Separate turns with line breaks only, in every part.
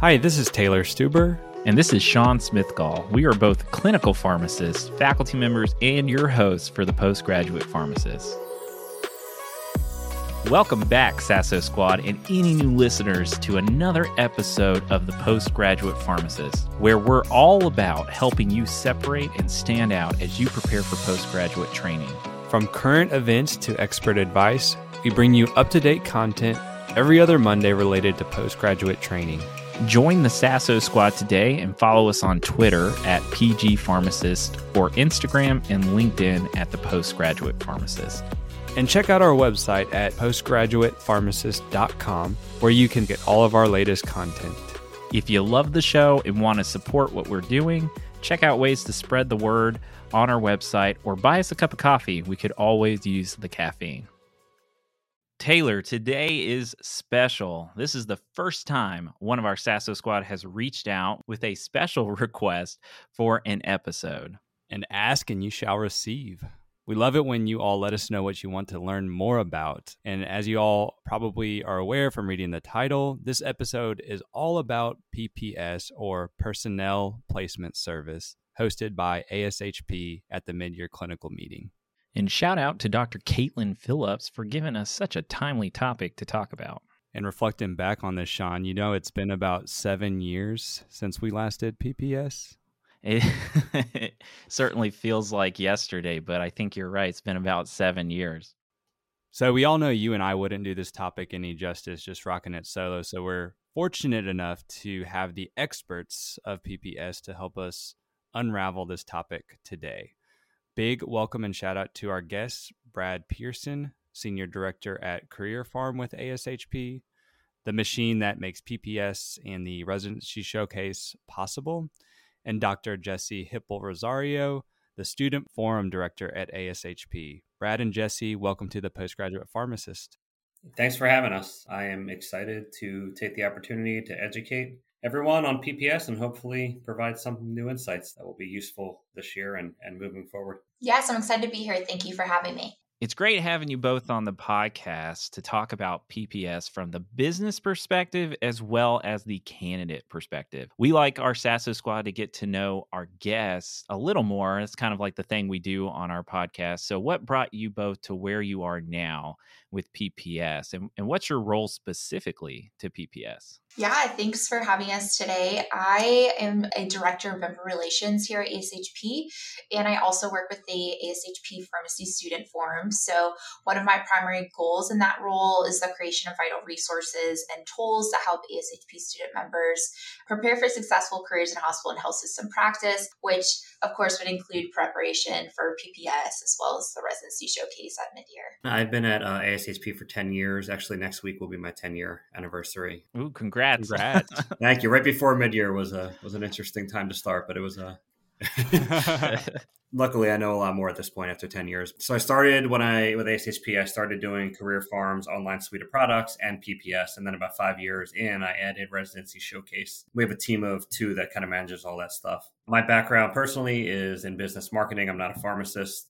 Hi, this is Taylor Stuber.
And this is Sean Smithgall. We are both clinical pharmacists, faculty members, and your hosts for the Postgraduate Pharmacist. Welcome back, Sasso Squad, and any new listeners to another episode of the Postgraduate Pharmacist, where we're all about helping you separate and stand out as you prepare for postgraduate training.
From current events to expert advice, we bring you up to date content every other Monday related to postgraduate training.
Join the Sasso Squad today and follow us on Twitter at PG Pharmacist or Instagram and LinkedIn at the Postgraduate Pharmacist.
And check out our website at postgraduatepharmacist.com where you can get all of our latest content.
If you love the show and want to support what we're doing, check out ways to spread the word on our website or buy us a cup of coffee. We could always use the caffeine. Taylor, today is special. This is the first time one of our Sasso squad has reached out with a special request for an episode.
And ask and you shall receive. We love it when you all let us know what you want to learn more about. And as you all probably are aware from reading the title, this episode is all about PPS or Personnel Placement Service, hosted by ASHP at the mid year clinical meeting.
And shout out to Dr. Caitlin Phillips for giving us such a timely topic to talk about.
And reflecting back on this, Sean, you know, it's been about seven years since we last did PPS.
It, it certainly feels like yesterday, but I think you're right. It's been about seven years.
So we all know you and I wouldn't do this topic any justice just rocking it solo. So we're fortunate enough to have the experts of PPS to help us unravel this topic today. Big welcome and shout out to our guests, Brad Pierson, Senior Director at CareerPharm with ASHP, the machine that makes PPS and the Residency Showcase possible, and Dr. Jessie Hipple Rosario, the Student Forum Director at ASHP. Brad and Jessie, welcome to the Postgraduate Pharmacist.
Thanks for having us. I am excited to take the opportunity to educate everyone on PPS and hopefully provide some new insights that will be useful this year and, and moving forward.
Yes, I'm excited to be here. Thank you for having me.
It's great having you both on the podcast to talk about PPS from the business perspective as well as the candidate perspective. We like our Sasso squad to get to know our guests a little more. It's kind of like the thing we do on our podcast. So, what brought you both to where you are now with PPS? And, and what's your role specifically to PPS?
Yeah, thanks for having us today. I am a director of member relations here at ASHP, and I also work with the ASHP Pharmacy Student Forum. So, one of my primary goals in that role is the creation of vital resources and tools to help ASHP student members prepare for successful careers in hospital and health system practice, which, of course, would include preparation for PPS as well as the residency showcase at midyear.
I've been at uh, ASHP for 10 years. Actually, next week will be my 10 year anniversary.
Ooh, congrats.
Congrats.
Thank you. Right before mid year was a was an interesting time to start, but it was a luckily I know a lot more at this point after 10 years. So I started when I with ASHP, I started doing CareerPharm's online suite of products and PPS. And then about five years in, I added Residency Showcase. We have a team of two that kind of manages all that stuff. My background personally is in business marketing. I'm not a pharmacist.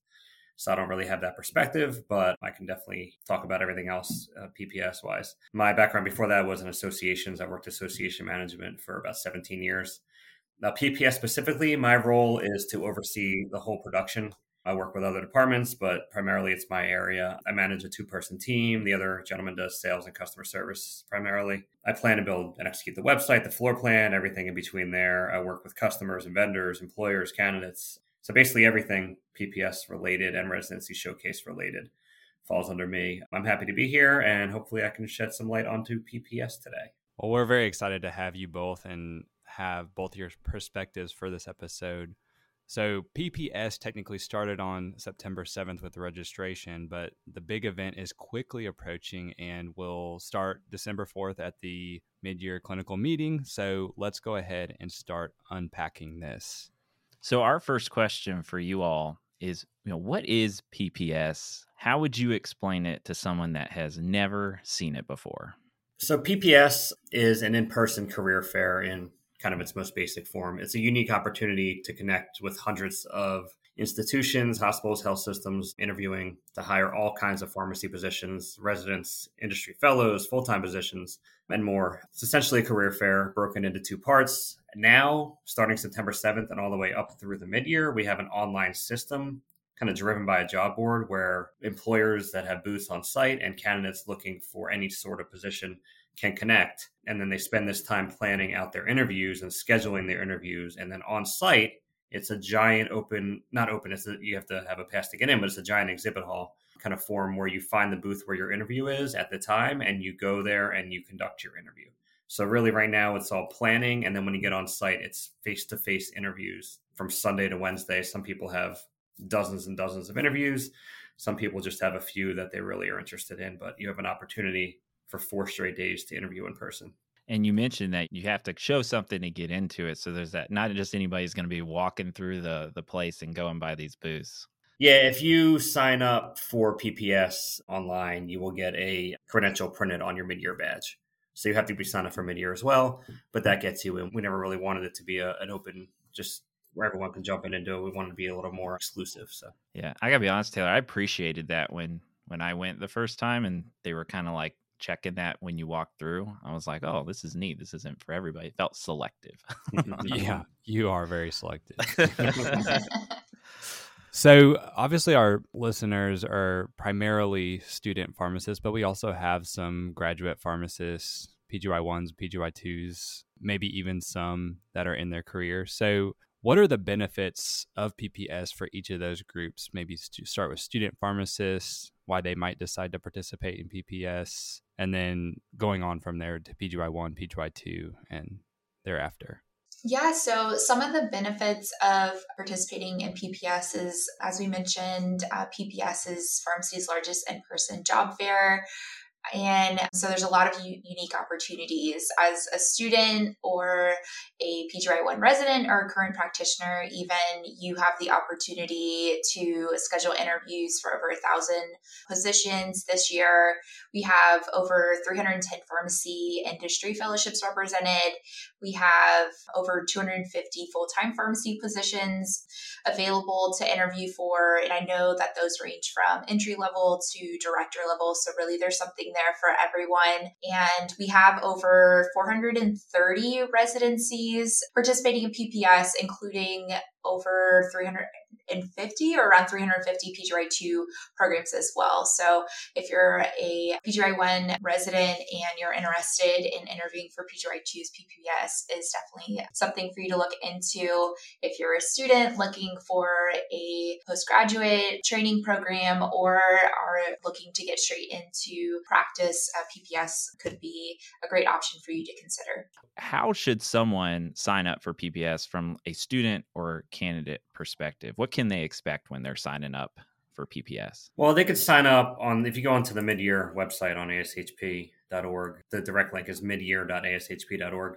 So I don't really have that perspective, but I can definitely talk about everything else uh, PPS wise. My background before that was in associations. I worked association management for about 17 years. Now, PPS specifically, my role is to oversee the whole production. I work with other departments, but primarily it's my area. I manage a two person team. The other gentleman does sales and customer service primarily. I plan to build and execute the website, the floor plan, everything in between there. I work with customers and vendors, employers, candidates. So basically, everything PPS related and residency showcase related falls under me. I'm happy to be here and hopefully I can shed some light onto PPS today.
Well, we're very excited to have you both and have both your perspectives for this episode. So, PPS technically started on September 7th with the registration, but the big event is quickly approaching and will start December 4th at the mid year clinical meeting. So, let's go ahead and start unpacking this.
So our first question for you all is, you know, what is PPS? How would you explain it to someone that has never seen it before?
So PPS is an in-person career fair in kind of its most basic form. It's a unique opportunity to connect with hundreds of institutions, hospitals, health systems, interviewing to hire all kinds of pharmacy positions, residents, industry fellows, full time positions, and more. It's essentially a career fair broken into two parts. Now, starting September 7th and all the way up through the mid year, we have an online system kind of driven by a job board where employers that have booths on site and candidates looking for any sort of position can connect. And then they spend this time planning out their interviews and scheduling their interviews. And then on site, it's a giant open, not open, it's a, you have to have a pass to get in, but it's a giant exhibit hall kind of form where you find the booth where your interview is at the time and you go there and you conduct your interview. So really right now it's all planning and then when you get on site it's face-to-face interviews from Sunday to Wednesday. Some people have dozens and dozens of interviews. Some people just have a few that they really are interested in, but you have an opportunity for four straight days to interview in person.
And you mentioned that you have to show something to get into it. So there's that. Not just anybody's going to be walking through the the place and going by these booths.
Yeah, if you sign up for PPS online, you will get a credential printed on your mid-year badge. So you have to be signed up for mid-year as well, but that gets you in. We never really wanted it to be a, an open, just where everyone can jump in and do it. We wanted to be a little more exclusive. So
yeah, I gotta be honest, Taylor. I appreciated that when when I went the first time, and they were kind of like, checking that when you walk through. I was like, oh, this is neat. This isn't for everybody. It felt selective.
yeah, you are very selective. so, obviously, our listeners are primarily student pharmacists, but we also have some graduate pharmacists, PGY ones, PGY twos, maybe even some that are in their career. So, what are the benefits of PPS for each of those groups? Maybe to start with student pharmacists, why they might decide to participate in PPS, and then going on from there to PGY1, PGY2, and thereafter.
Yeah, so some of the benefits of participating in PPS is, as we mentioned, uh, PPS is pharmacy's largest in person job fair. And so there's a lot of u- unique opportunities as a student or a PGY1 resident or a current practitioner, even you have the opportunity to schedule interviews for over a thousand positions this year. We have over 310 pharmacy industry fellowships represented. We have over 250 full time pharmacy positions available to interview for. And I know that those range from entry level to director level. So, really, there's something there for everyone. And we have over 430 residencies participating in PPS, including over 350 or around 350 PGY2 programs as well. So if you're a PGY1 resident and you're interested in interviewing for PGY2's PPS is definitely something for you to look into. If you're a student looking for a postgraduate training program or are looking to get straight into practice, uh, PPS could be a great option for you to consider.
How should someone sign up for PPS from a student or candidate perspective? What can they expect when they're signing up for PPS?
Well, they could sign up on if you go onto the midyear website on ashp.org. The direct link is midyear.ashp.org.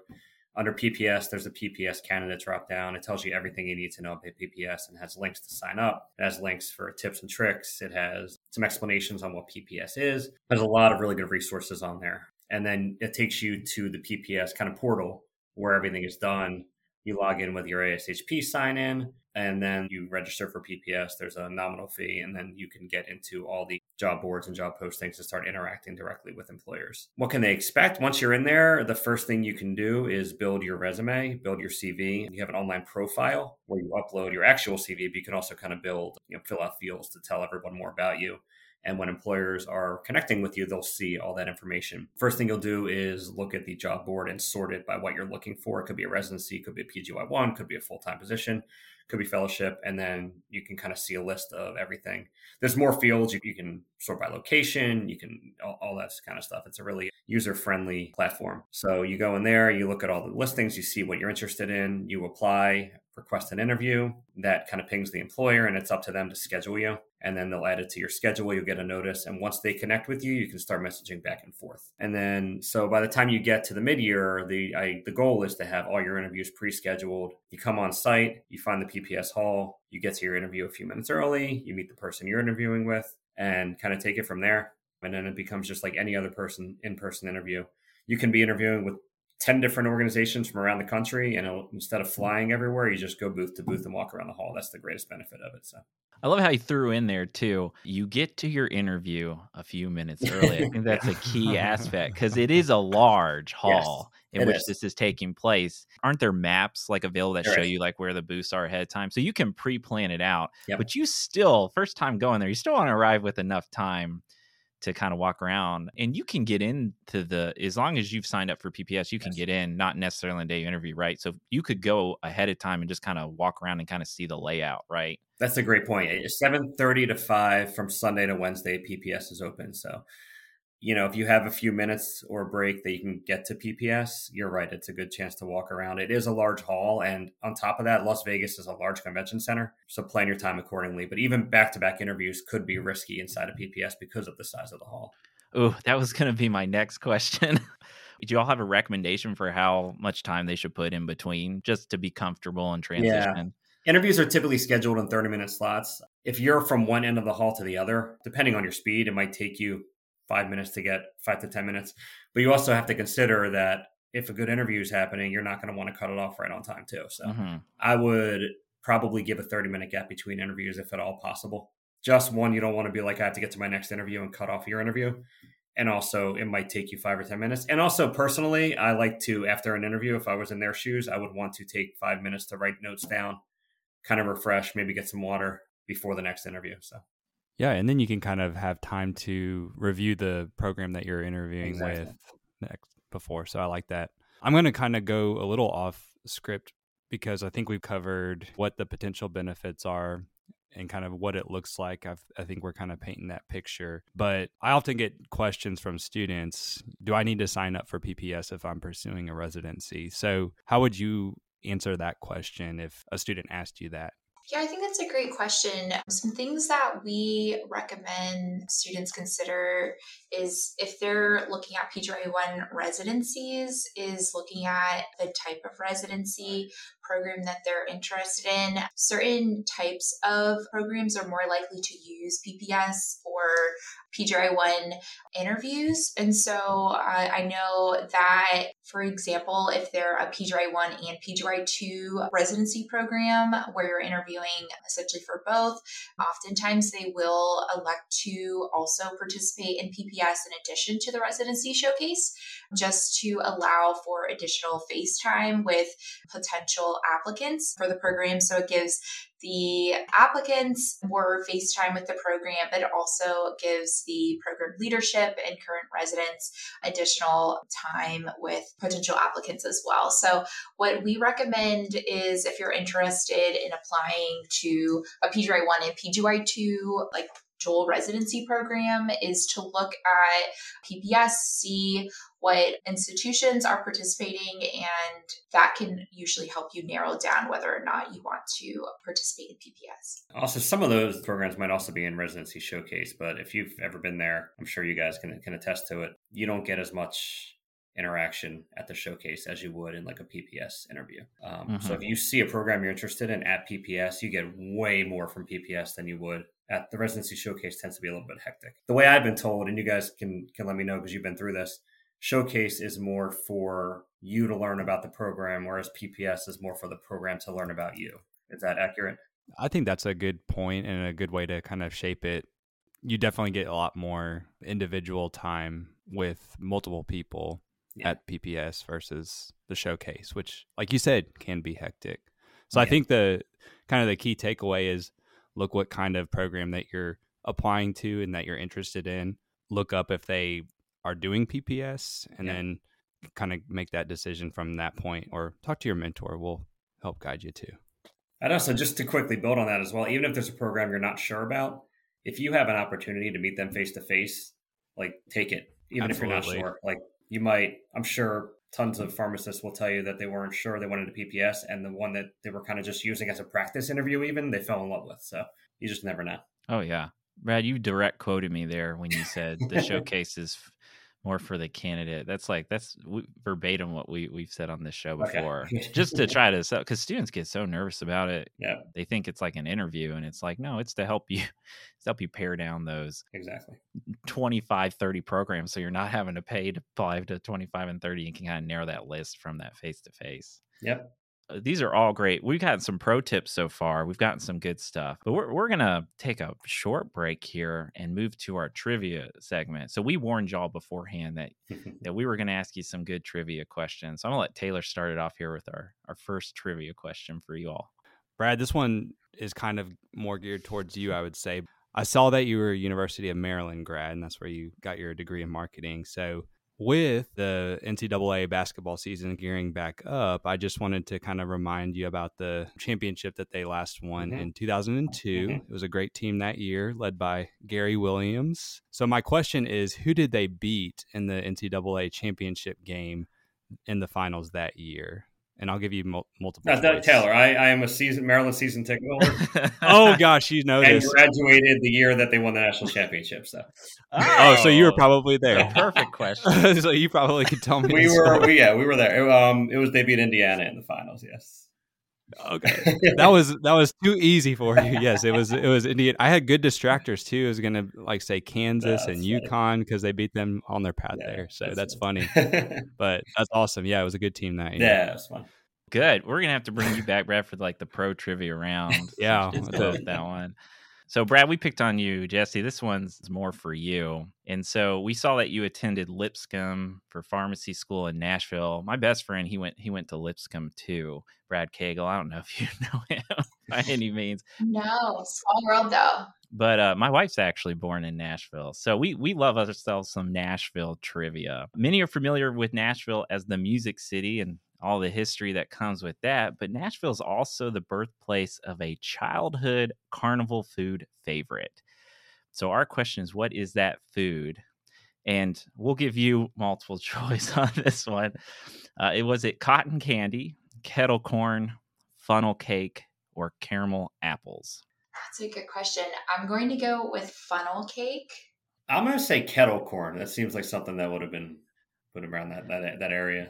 Under PPS, there's a PPS candidate drop down. It tells you everything you need to know about PPS and has links to sign up. It has links for tips and tricks. It has some explanations on what PPS is. There's a lot of really good resources on there. And then it takes you to the PPS kind of portal where everything is done you log in with your ASHP sign in and then you register for PPS. There's a nominal fee, and then you can get into all the job boards and job postings to start interacting directly with employers. What can they expect? Once you're in there, the first thing you can do is build your resume, build your CV. You have an online profile where you upload your actual CV, but you can also kind of build, you know, fill out fields to tell everyone more about you. And when employers are connecting with you, they'll see all that information. First thing you'll do is look at the job board and sort it by what you're looking for. It could be a residency, could be a PGY1, could be a full time position, could be fellowship. And then you can kind of see a list of everything. There's more fields. You, you can sort by location, you can all, all that kind of stuff. It's a really user friendly platform. So you go in there, you look at all the listings, you see what you're interested in, you apply, request an interview. That kind of pings the employer, and it's up to them to schedule you and then they'll add it to your schedule. You'll get a notice. And once they connect with you, you can start messaging back and forth. And then, so by the time you get to the mid year, the, the goal is to have all your interviews pre scheduled. You come on site, you find the PPS hall, you get to your interview a few minutes early, you meet the person you're interviewing with, and kind of take it from there. And then it becomes just like any other person in person interview. You can be interviewing with 10 different organizations from around the country. And instead of flying everywhere, you just go booth to booth and walk around the hall. That's the greatest benefit of it. So
I love how you threw in there too. You get to your interview a few minutes early. I think that's a key aspect because it is a large hall yes, in which is. this is taking place. Aren't there maps like available that there show is. you like where the booths are ahead of time? So you can pre-plan it out. Yep. But you still, first time going there, you still want to arrive with enough time to kind of walk around and you can get into the as long as you've signed up for pps you can yes. get in not necessarily on the day interview right so you could go ahead of time and just kind of walk around and kind of see the layout right
that's a great point. Eh, seven thirty to five from Sunday to Wednesday, PPS is open. So, you know, if you have a few minutes or a break that you can get to PPS, you're right. It's a good chance to walk around. It is a large hall, and on top of that, Las Vegas is a large convention center. So plan your time accordingly. But even back to back interviews could be risky inside of PPS because of the size of the hall.
Oh, that was going to be my next question. Do you all have a recommendation for how much time they should put in between just to be comfortable and transition? Yeah.
Interviews are typically scheduled in 30 minute slots. If you're from one end of the hall to the other, depending on your speed, it might take you five minutes to get five to 10 minutes. But you also have to consider that if a good interview is happening, you're not going to want to cut it off right on time, too. So mm-hmm. I would probably give a 30 minute gap between interviews if at all possible. Just one, you don't want to be like, I have to get to my next interview and cut off your interview. And also, it might take you five or 10 minutes. And also, personally, I like to, after an interview, if I was in their shoes, I would want to take five minutes to write notes down kind of refresh, maybe get some water before the next interview. So
yeah, and then you can kind of have time to review the program that you're interviewing exactly. with next before. So I like that. I'm going to kind of go a little off script because I think we've covered what the potential benefits are and kind of what it looks like. I've, i think we're kind of painting that picture. But I often get questions from students Do I need to sign up for PPS if I'm pursuing a residency? So, how would you answer that question if a student asked you that?
Yeah, I think that's a great question. Some things that we recommend students consider is if they're looking at PGY1 residencies, is looking at the type of residency program that they're interested in. Certain types of programs are more likely to use PPS or PGY1 interviews. And so uh, I know that, for example, if they're a PGY1 and PGY2 residency program where you're interviewing essentially for both, oftentimes they will elect to also participate in PPS in addition to the residency showcase, just to allow for additional face time with potential applicants for the program. So it gives the applicants more FaceTime with the program, but it also gives the program leadership and current residents additional time with potential applicants as well. So, what we recommend is if you're interested in applying to a PGY1 and PGY2, like dual residency program is to look at see what institutions are participating, and that can usually help you narrow down whether or not you want to participate in PPS.
Also, some of those programs might also be in residency showcase, but if you've ever been there, I'm sure you guys can, can attest to it. You don't get as much interaction at the showcase as you would in like a PPS interview. Um, mm-hmm. So if you see a program you're interested in at PPS, you get way more from PPS than you would at the residency showcase tends to be a little bit hectic. The way I've been told, and you guys can can let me know because you've been through this, showcase is more for you to learn about the program, whereas PPS is more for the program to learn about you. Is that accurate?
I think that's a good point and a good way to kind of shape it. You definitely get a lot more individual time with multiple people yeah. at PPS versus the showcase, which, like you said, can be hectic. So yeah. I think the kind of the key takeaway is look what kind of program that you're applying to and that you're interested in. Look up if they are doing PPS and yeah. then kind of make that decision from that point or talk to your mentor. We'll help guide you too.
And also, just to quickly build on that as well, even if there's a program you're not sure about, if you have an opportunity to meet them face to face, like take it, even Absolutely. if you're not sure. Like you might, I'm sure tons of pharmacists will tell you that they weren't sure they wanted a PPS, and the one that they were kind of just using as a practice interview, even they fell in love with. So you just never know.
Oh yeah, Brad, you direct quoted me there when you said the showcase is more for the candidate. That's like that's verbatim what we we've said on this show
Okay.
before, just to try to sell because students get so nervous about it.
Yeah,
They think it's like an interview, and it's like no, it's to help you, it's to help you pare down those
exactly.
25, 30 programs, so you're not having to pay to apply to twenty five and thirty. and can kind of narrow that list from that face to face
Yep.
These are all great. We've gotten some pro tips so far. We've gotten some good stuff, but we're, we're going to take a short break here and move to our trivia segment. So we warned y'all beforehand that, that we were going to ask you some good trivia questions. So I'm going to let Taylor start it off here with our, our first trivia question for you all.
Brad, this one is kind of more geared towards you, I would say. I saw that you were a University of Maryland grad, and that's where you got your degree in marketing. So, with the NCAA basketball season gearing back up, I just wanted to kind of remind you about the championship that they last won
Mhm.
in 2002.
Mhm.
It was a great team that year, led by Gary Williams. So, my question is who did they beat in the NCAA championship game in the finals that year? And I'll give you mul- multiple.
Now, that- Taylor, I, I am a season Maryland season ticket holder
Oh gosh, you know
and
this.
graduated the year that they won the national championship. So
Oh, so you were probably there.
perfect question.
so you probably could tell me.
we were, we, yeah, we were there. It, um, it was they beat Indiana in the finals. Yes.
Okay. That was that was too easy for you. Yes, it was. It was Indian. I had good distractors too. I was gonna like say Kansas
That's
and
funny.
UConn because they beat them on their path
Yeah,
there. So
that's
that's,
funny.
funny. But that's awesome. Yeah, it was a good team that year.
yeah, it was fun.
Good. We're gonna have to bring you back, Brad, for like the pro trivia round.
Yeah,
It's
let's
good
do
with that one. So, Brad, we picked on you, Jessie. This one's more for you. And so we saw that you attended Lipscomb for pharmacy school in Nashville. My best friend, he went he went to Lipscomb too. Brad Cagle. I don't know if you know him by any means,
No, small world though.
but uh, my wife's actually born in Nashville, so we we love ourselves some Nashville trivia. Many are familiar with Nashville as the Music City and all the history that comes with that, but Nashville is also the birthplace of a childhood carnival food favorite. So our question is, what is that food? And we'll give you multiple choice on this one. Uh, it was it cotton candy, kettle corn, funnel cake, or caramel apples.
That's a good question. I'm going to go with funnel cake.
I'm gonna say kettle corn. That seems like something that would have been put around that that, that area.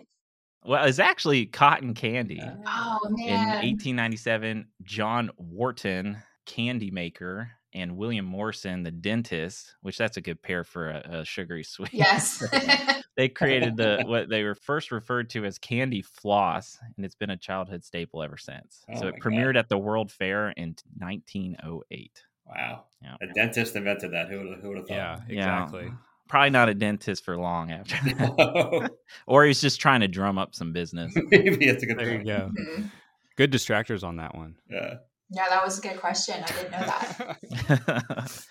Well, it's actually cotton candy.
Oh
In 1897, John Wharton, candy maker, and William Morrison, the dentist, which that's a good pair for a, a sugary sweet.
yes.
they created the what they were first referred to as candy floss, and it's been a childhood staple ever since.
Oh
so it
my God.
premiered at the World Fair in 1908.
Wow,
Yeah.
a dentist invented that. Who would who would have
Yeah,
thought?
exactly.
Probably not a dentist for long after that.
Yeah.
or he's just trying to drum up some business.
Maybe it's a good
There you
point.
go.
Mhm.
Good distractors on that one.
Yeah.
Yeah, that was a good question. I didn't know that.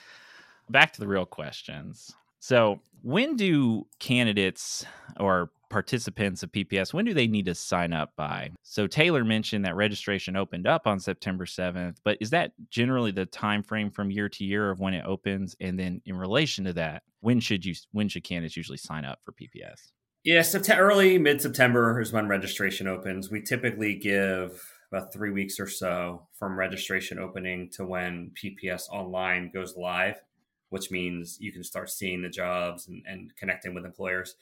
Back to the real questions. So, when do candidates or participants of PPS when do they need to sign up by? So Taylor mentioned that registration opened up on September 7th, but is that generally the time frame from year to year of when it opens and then in relation to that, when should you when should candidates usually sign up for PPS?
Yeah, September, early mid September is when registration opens. We typically give about three weeks or so from registration opening to when PPS online goes live, which means you can start seeing the jobs and, and connecting with employers.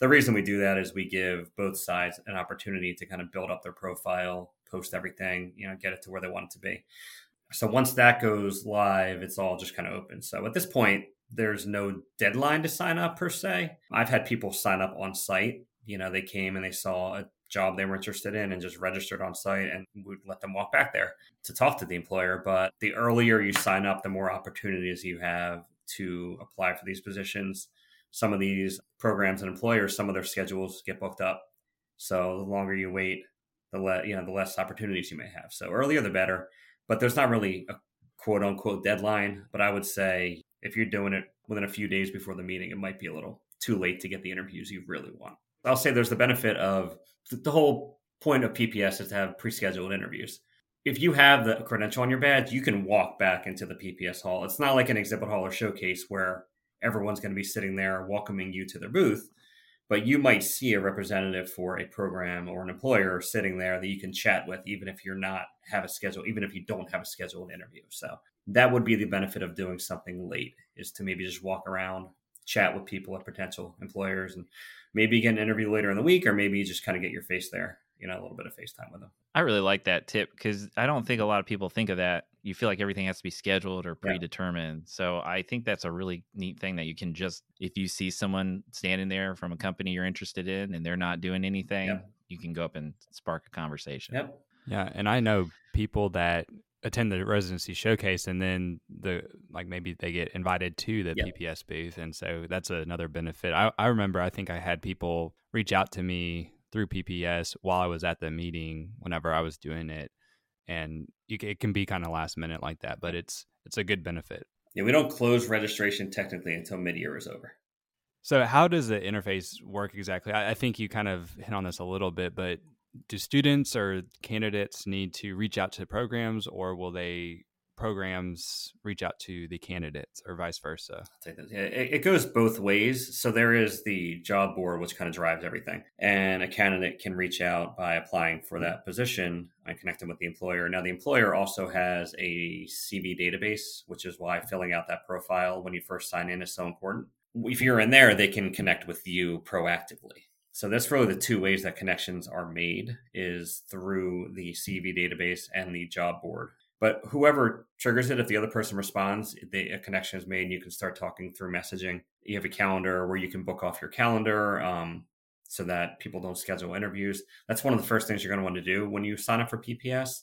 The reason we do that is we give both sides an opportunity to kind of build up their profile, post everything, you know, get it to where they want it to be. So once that goes live, it's all just kind of open. So at this point, there's no deadline to sign up per se. I've had people sign up on site. You know, they came and they saw a job they were interested in and just registered on site and would let them walk back there to talk to the employer. But the earlier you sign up, the more opportunities you have to apply for these positions. Some of these programs and employers, some of their schedules get booked up. So the longer you wait, the le- you know the less opportunities you may have. So earlier the better. But there's not really a quote unquote deadline. But I would say if you're doing it within a few days before the meeting, it might be a little too late to get the interviews you really want. I'll say there's the benefit of the whole point of PPS is to have pre-scheduled interviews. If you have the credential on your badge, you can walk back into the PPS hall. It's not like an exhibit hall or showcase where everyone's going to be sitting there welcoming you to their booth, but you might see a representative for a program or an employer sitting there that you can chat with, even if you're not have a schedule, even if you don't have a scheduled interview. So that would be the benefit of doing something late is to maybe just walk around, chat with people at potential employers and maybe get an interview later in the week, or maybe just kind of get your face there, you know, a little bit of FaceTime with them.
I really like that tip because I don't think a lot of people think of that. You feel like everything has to be scheduled or predetermined. Yeah. So I think that's a really neat thing that you can just, if you see someone standing there from a company you're interested in and they're not doing anything, yep. you can go up and spark a conversation.
Yep.
Yeah. And I know people that attend the residency showcase and then the like maybe they get invited to the yep. PPS booth and so that's another benefit. I, I remember I think I had people reach out to me through PPS while I was at the meeting whenever I was doing it and it can be kind of last minute like that but it's it's a good benefit.
Yeah, we don't close registration technically until mid-year is over.
So how does the interface work exactly? I, I think you kind of hit on this a little bit, but do students or candidates need to reach out to programs or will they programs reach out to the candidates or vice versa?
It goes both ways. So there is the job board, which kind of drives everything. And a candidate can reach out by applying for that position and connecting with the employer. Now, the employer also has a CV database, which is why filling out that profile when you first sign in is so important. If you're in there, they can connect with you proactively. So that's really the two ways that connections are made is through the CV database and the job board. But whoever triggers it, if the other person responds, a connection is made and you can start talking through messaging. You have a calendar where you can book off your calendar um, so that people don't schedule interviews. That's one of the first things you're going to want to do when you sign up for PPS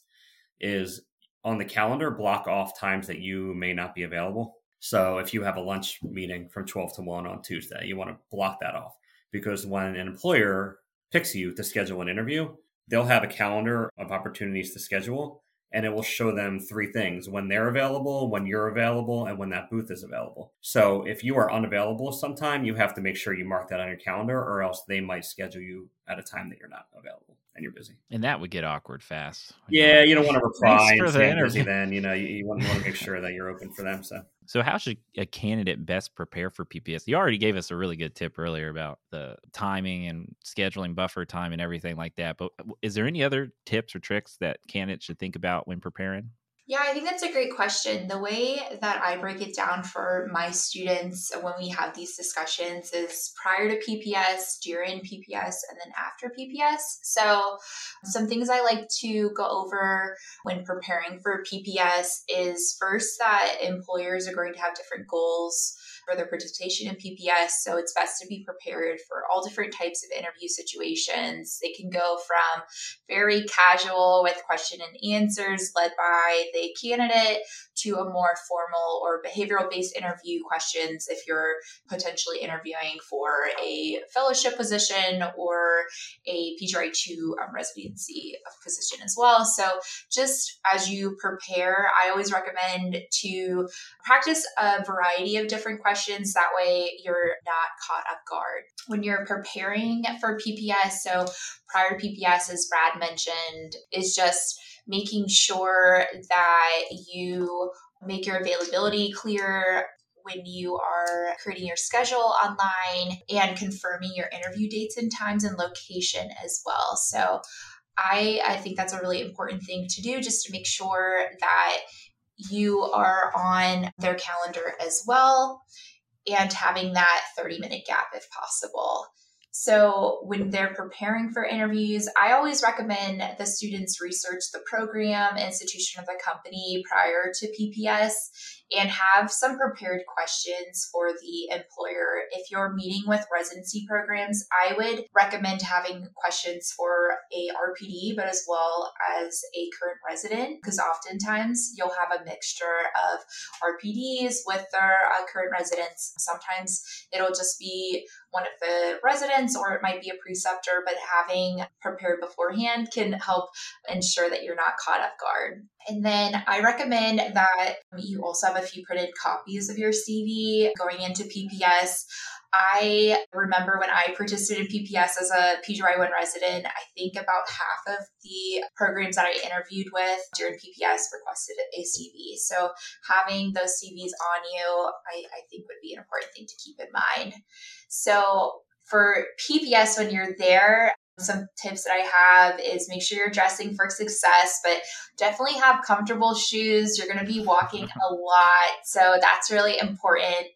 is on the calendar, block off times that you may not be available. So if you have a lunch meeting from 12 to 1 on Tuesday, you want to block that off because when an employer picks you to schedule an interview, they'll have a calendar of opportunities to schedule and it will show them three things when they're available, when you're available, and when that booth is available. So if you are unavailable sometime, you have to make sure you mark that on your calendar, or else they might schedule you at a time that you're not available and you're busy.
And that would get awkward fast.
Yeah, you don't want to reply and say busy then. You know, you, you, want, you want to make sure that you're open for them. So
so how should a candidate best prepare for PPS? You already gave us a really good tip earlier about the timing and scheduling buffer time and everything like that. But is there any other tips or tricks that candidates should think about when preparing?
Yeah, I think that's a great question. The way that I break it down for my students when we have these discussions is prior to PPS, during PPS, and then after PPS. So, some things I like to go over when preparing for PPS is first that employers are going to have different goals for their participation in PPS. So it's best to be prepared for all different types of interview situations. They can go from very casual with question and answers led by the candidate to a more formal or behavioral based interview questions if you're potentially interviewing for a fellowship position or a PGY2 um, residency position as well. So, just as you prepare, I always recommend to practice a variety of different questions. That way, you're not caught off guard. When you're preparing for PPS, so prior to PPS, as Brad mentioned, is just making sure that you make your availability clear when you are creating your schedule online and confirming your interview dates and times and location as well. So I, I think that's a really important thing to do just to make sure that you are on their calendar as well and having that 30 minute gap if possible. So, when they're preparing for interviews, I always recommend the students research the program, institution of the company prior to PPS and have some prepared questions for the employer. If you're meeting with residency programs, I would recommend having questions for a RPD, but as well as a current resident, because oftentimes you'll have a mixture of RPDs with their uh, current residents. Sometimes it'll just be one of the residents or it might be a preceptor, but having prepared beforehand can help ensure that you're not caught off guard. And then I recommend that you also have a few printed copies of your CV going into PPS. I remember when I participated in PPS as a PGY1 resident, I think about half of the programs that I interviewed with during PPS requested a CV. So having those CVs on you, I, I think would be an important thing to keep in mind. So for PPS, when you're there, some tips that I have is make sure you're dressing for success, but definitely have comfortable shoes. You're going to be walking mm-hmm. a lot. So that's really important.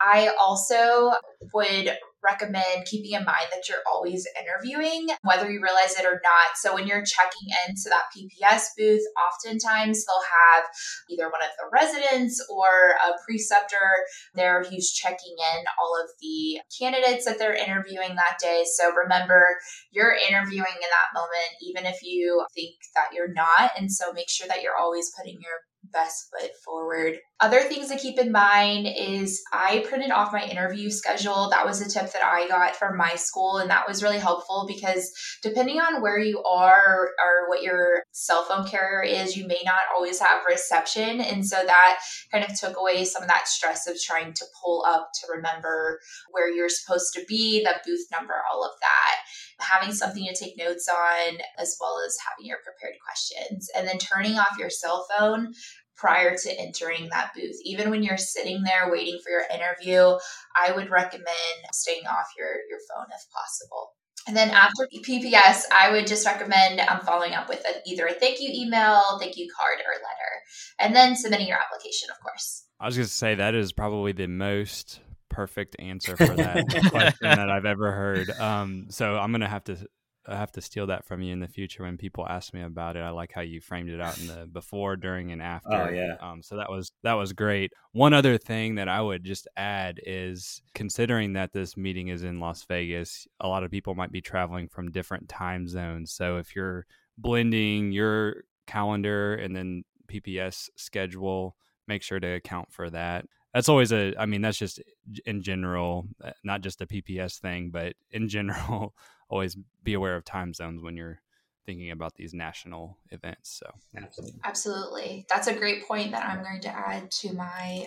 I also would recommend keeping in mind that you're always interviewing, whether you realize it or not. So when you're checking into that PPS booth, oftentimes they'll have either one of the residents or a preceptor there who's checking in all of the candidates that they're interviewing that day. So remember, you're interviewing in that moment, even if you think that you're not. And so make sure that you're always putting your best foot forward. Other things to keep in mind is I printed off my interview schedule. That was a tip that I got from my school, and that was really helpful because depending on where you are or what your cell phone carrier is, you may not always have reception. And so that kind of took away some of that stress of trying to pull up to remember where you're supposed to be, the booth number, all of that. Having something to take notes on, as well as having your prepared questions, and then turning off your cell phone prior to entering that booth. Even when you're sitting there waiting for your interview, I would recommend staying off your, your phone if possible. And then after PPS, I would just recommend um, following up with a, either a thank you email, thank you card, or letter, and then submitting your application, of course.
I was going to say that is probably the most perfect answer for that question that I've ever heard. Um, so I'm going to have to I have to steal that from you in the future when people ask me about it. I like how you framed it out in the before, during, and after.
Oh yeah.
Um, so that was that was great. One other thing that I would just add is considering that this meeting is in Las Vegas, a lot of people might be traveling from different time zones. So if you're blending your calendar and then PPS schedule, make sure to account for that that's always a i mean that's just in general uh, not just a pps thing but in general always be aware of time zones when you're thinking about these national events so.
Absolutely.
Absolutely. That's a great point that i'm going to add to my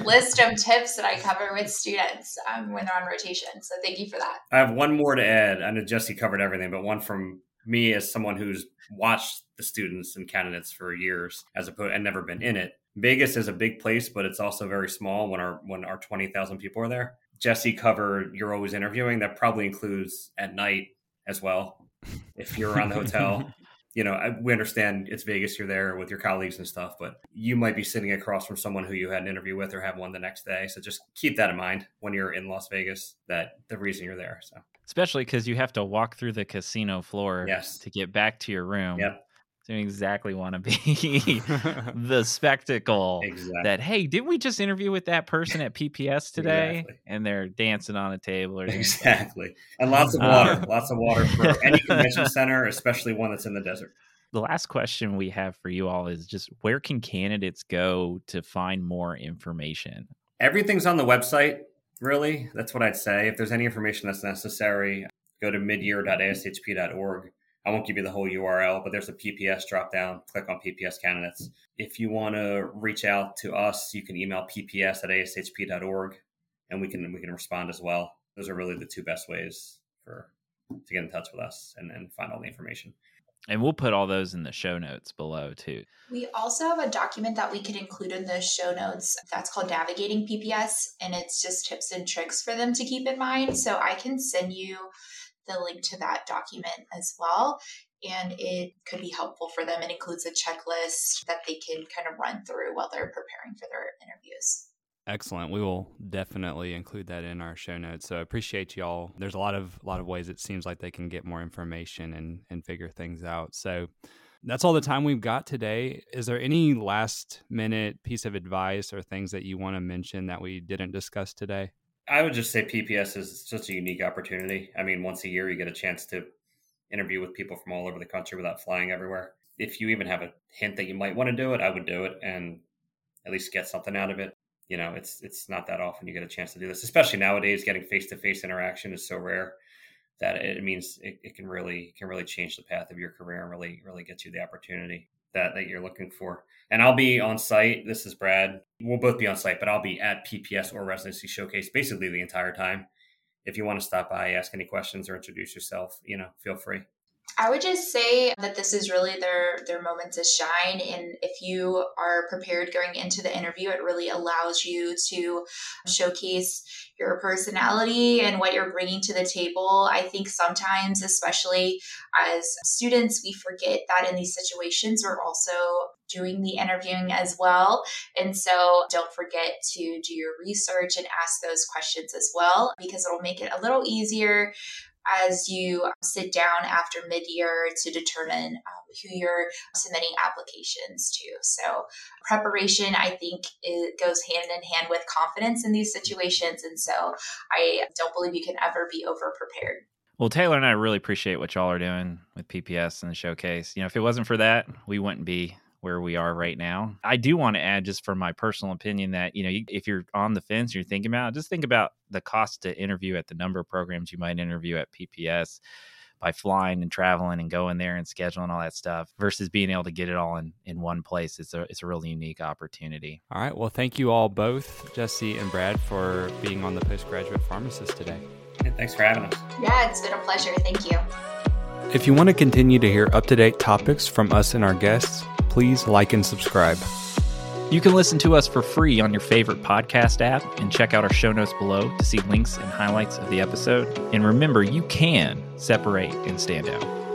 list of tips that i cover with students um, when they're on rotation so thank you for that.
I have one more to add. I know jessie covered everything but one from me as someone who's watched the students and candidates for years as opposed and never been in it Vegas is a big place, but it's also very small when our when our twenty thousand people are there. Jessie covered you're always interviewing. That probably includes at night as well. If you're around the hotel, you know, we understand it's Vegas, you're there with your colleagues and stuff, but you might be sitting across from someone who you had an interview with or have one the next day. So just keep that in mind when you're in Las Vegas, that the reason you're there. So
especially because you have to walk through the casino floor
yes.
to get back to your room.
Yep
don't exactly want to be the spectacle
exactly.
that hey didn't we just interview with that person at pps today?
Exactly.
and they're dancing on a table or
exactly. And lots of water uh, lots of water for any convention center especially one that's in the desert.
The last question we have for you all is just where can candidates go to find more information?
Everything's on the website really. That's what i'd say. If there's any information that's necessary go to midyear.ashp.org I won't give you the whole URL, but there's a PPS dropdown. Click on PPS candidates. If you want to reach out to us, you can email pps at ashp.org and we can we can respond as well. Those are really the two best ways for to get in touch with us and, and find all the information.
And we'll put all those in the show notes below too.
We also have a document that we could include in the show notes that's called Navigating PPS, and it's just tips and tricks for them to keep in mind. So I can send you the link to that document as well. And it could be helpful for them. It includes a checklist that they can kind of run through while they're preparing for their interviews.
Excellent. We will definitely include that in our show notes. So I appreciate y'all. There's a lot of a lot of ways it seems like they can get more information and and figure things out. So that's all the time we've got today. Is there any last minute piece of advice or things that you want to mention that we didn't discuss today?
I would just say PPS is such a unique opportunity. I mean, once a year, you get a chance to interview with people from all over the country without flying everywhere. If you even have a hint that you might want to do it, I would do it and at least get something out of it. You know, it's it's not that often you get a chance to do this, especially nowadays. Getting face to face interaction is so rare that it means it, it, can really can really change the path of your career and really really get you the opportunity that that you're looking for and I'll be on site. This is Brad. We'll both be on site, but I'll be at PPS or Residency Showcase basically the entire time. If you want to stop by, ask any questions, or introduce yourself, you know, feel free.
I would just say that this is really their their moment to shine and if you are prepared going into the interview it really allows you to showcase your personality and what you're bringing to the table. I think sometimes especially as students we forget that in these situations we're also doing the interviewing as well. And so don't forget to do your research and ask those questions as well because it'll make it a little easier as you sit down after mid-year to determine um, who you're submitting applications to. So preparation, I think, it goes hand in hand with confidence in these situations. And so I don't believe you can ever be over prepared.
Well, Taylor and I really appreciate what y'all are doing with PPS and the showcase. You know, if it wasn't for that, we wouldn't be where we are right now. I do want to add, just from my personal opinion, that you know, if you're on the fence, you're thinking about, just think about the cost to interview at the number of programs you might interview at PPS by flying and traveling and going there and scheduling all that stuff versus being able to get it all in, in one place. It's a it's a really unique opportunity.
All right. Well, thank you all both, Jessie and Brad, for being on the postgraduate pharmacist today.
And thanks for having us.
Yeah, it's been a pleasure. Thank you.
If you want to continue to hear up to date topics from us and our guests, please like and subscribe.
You can listen to us for free on your favorite podcast app and check out our show notes below to see links and highlights of the episode. And remember, you can separate and stand out.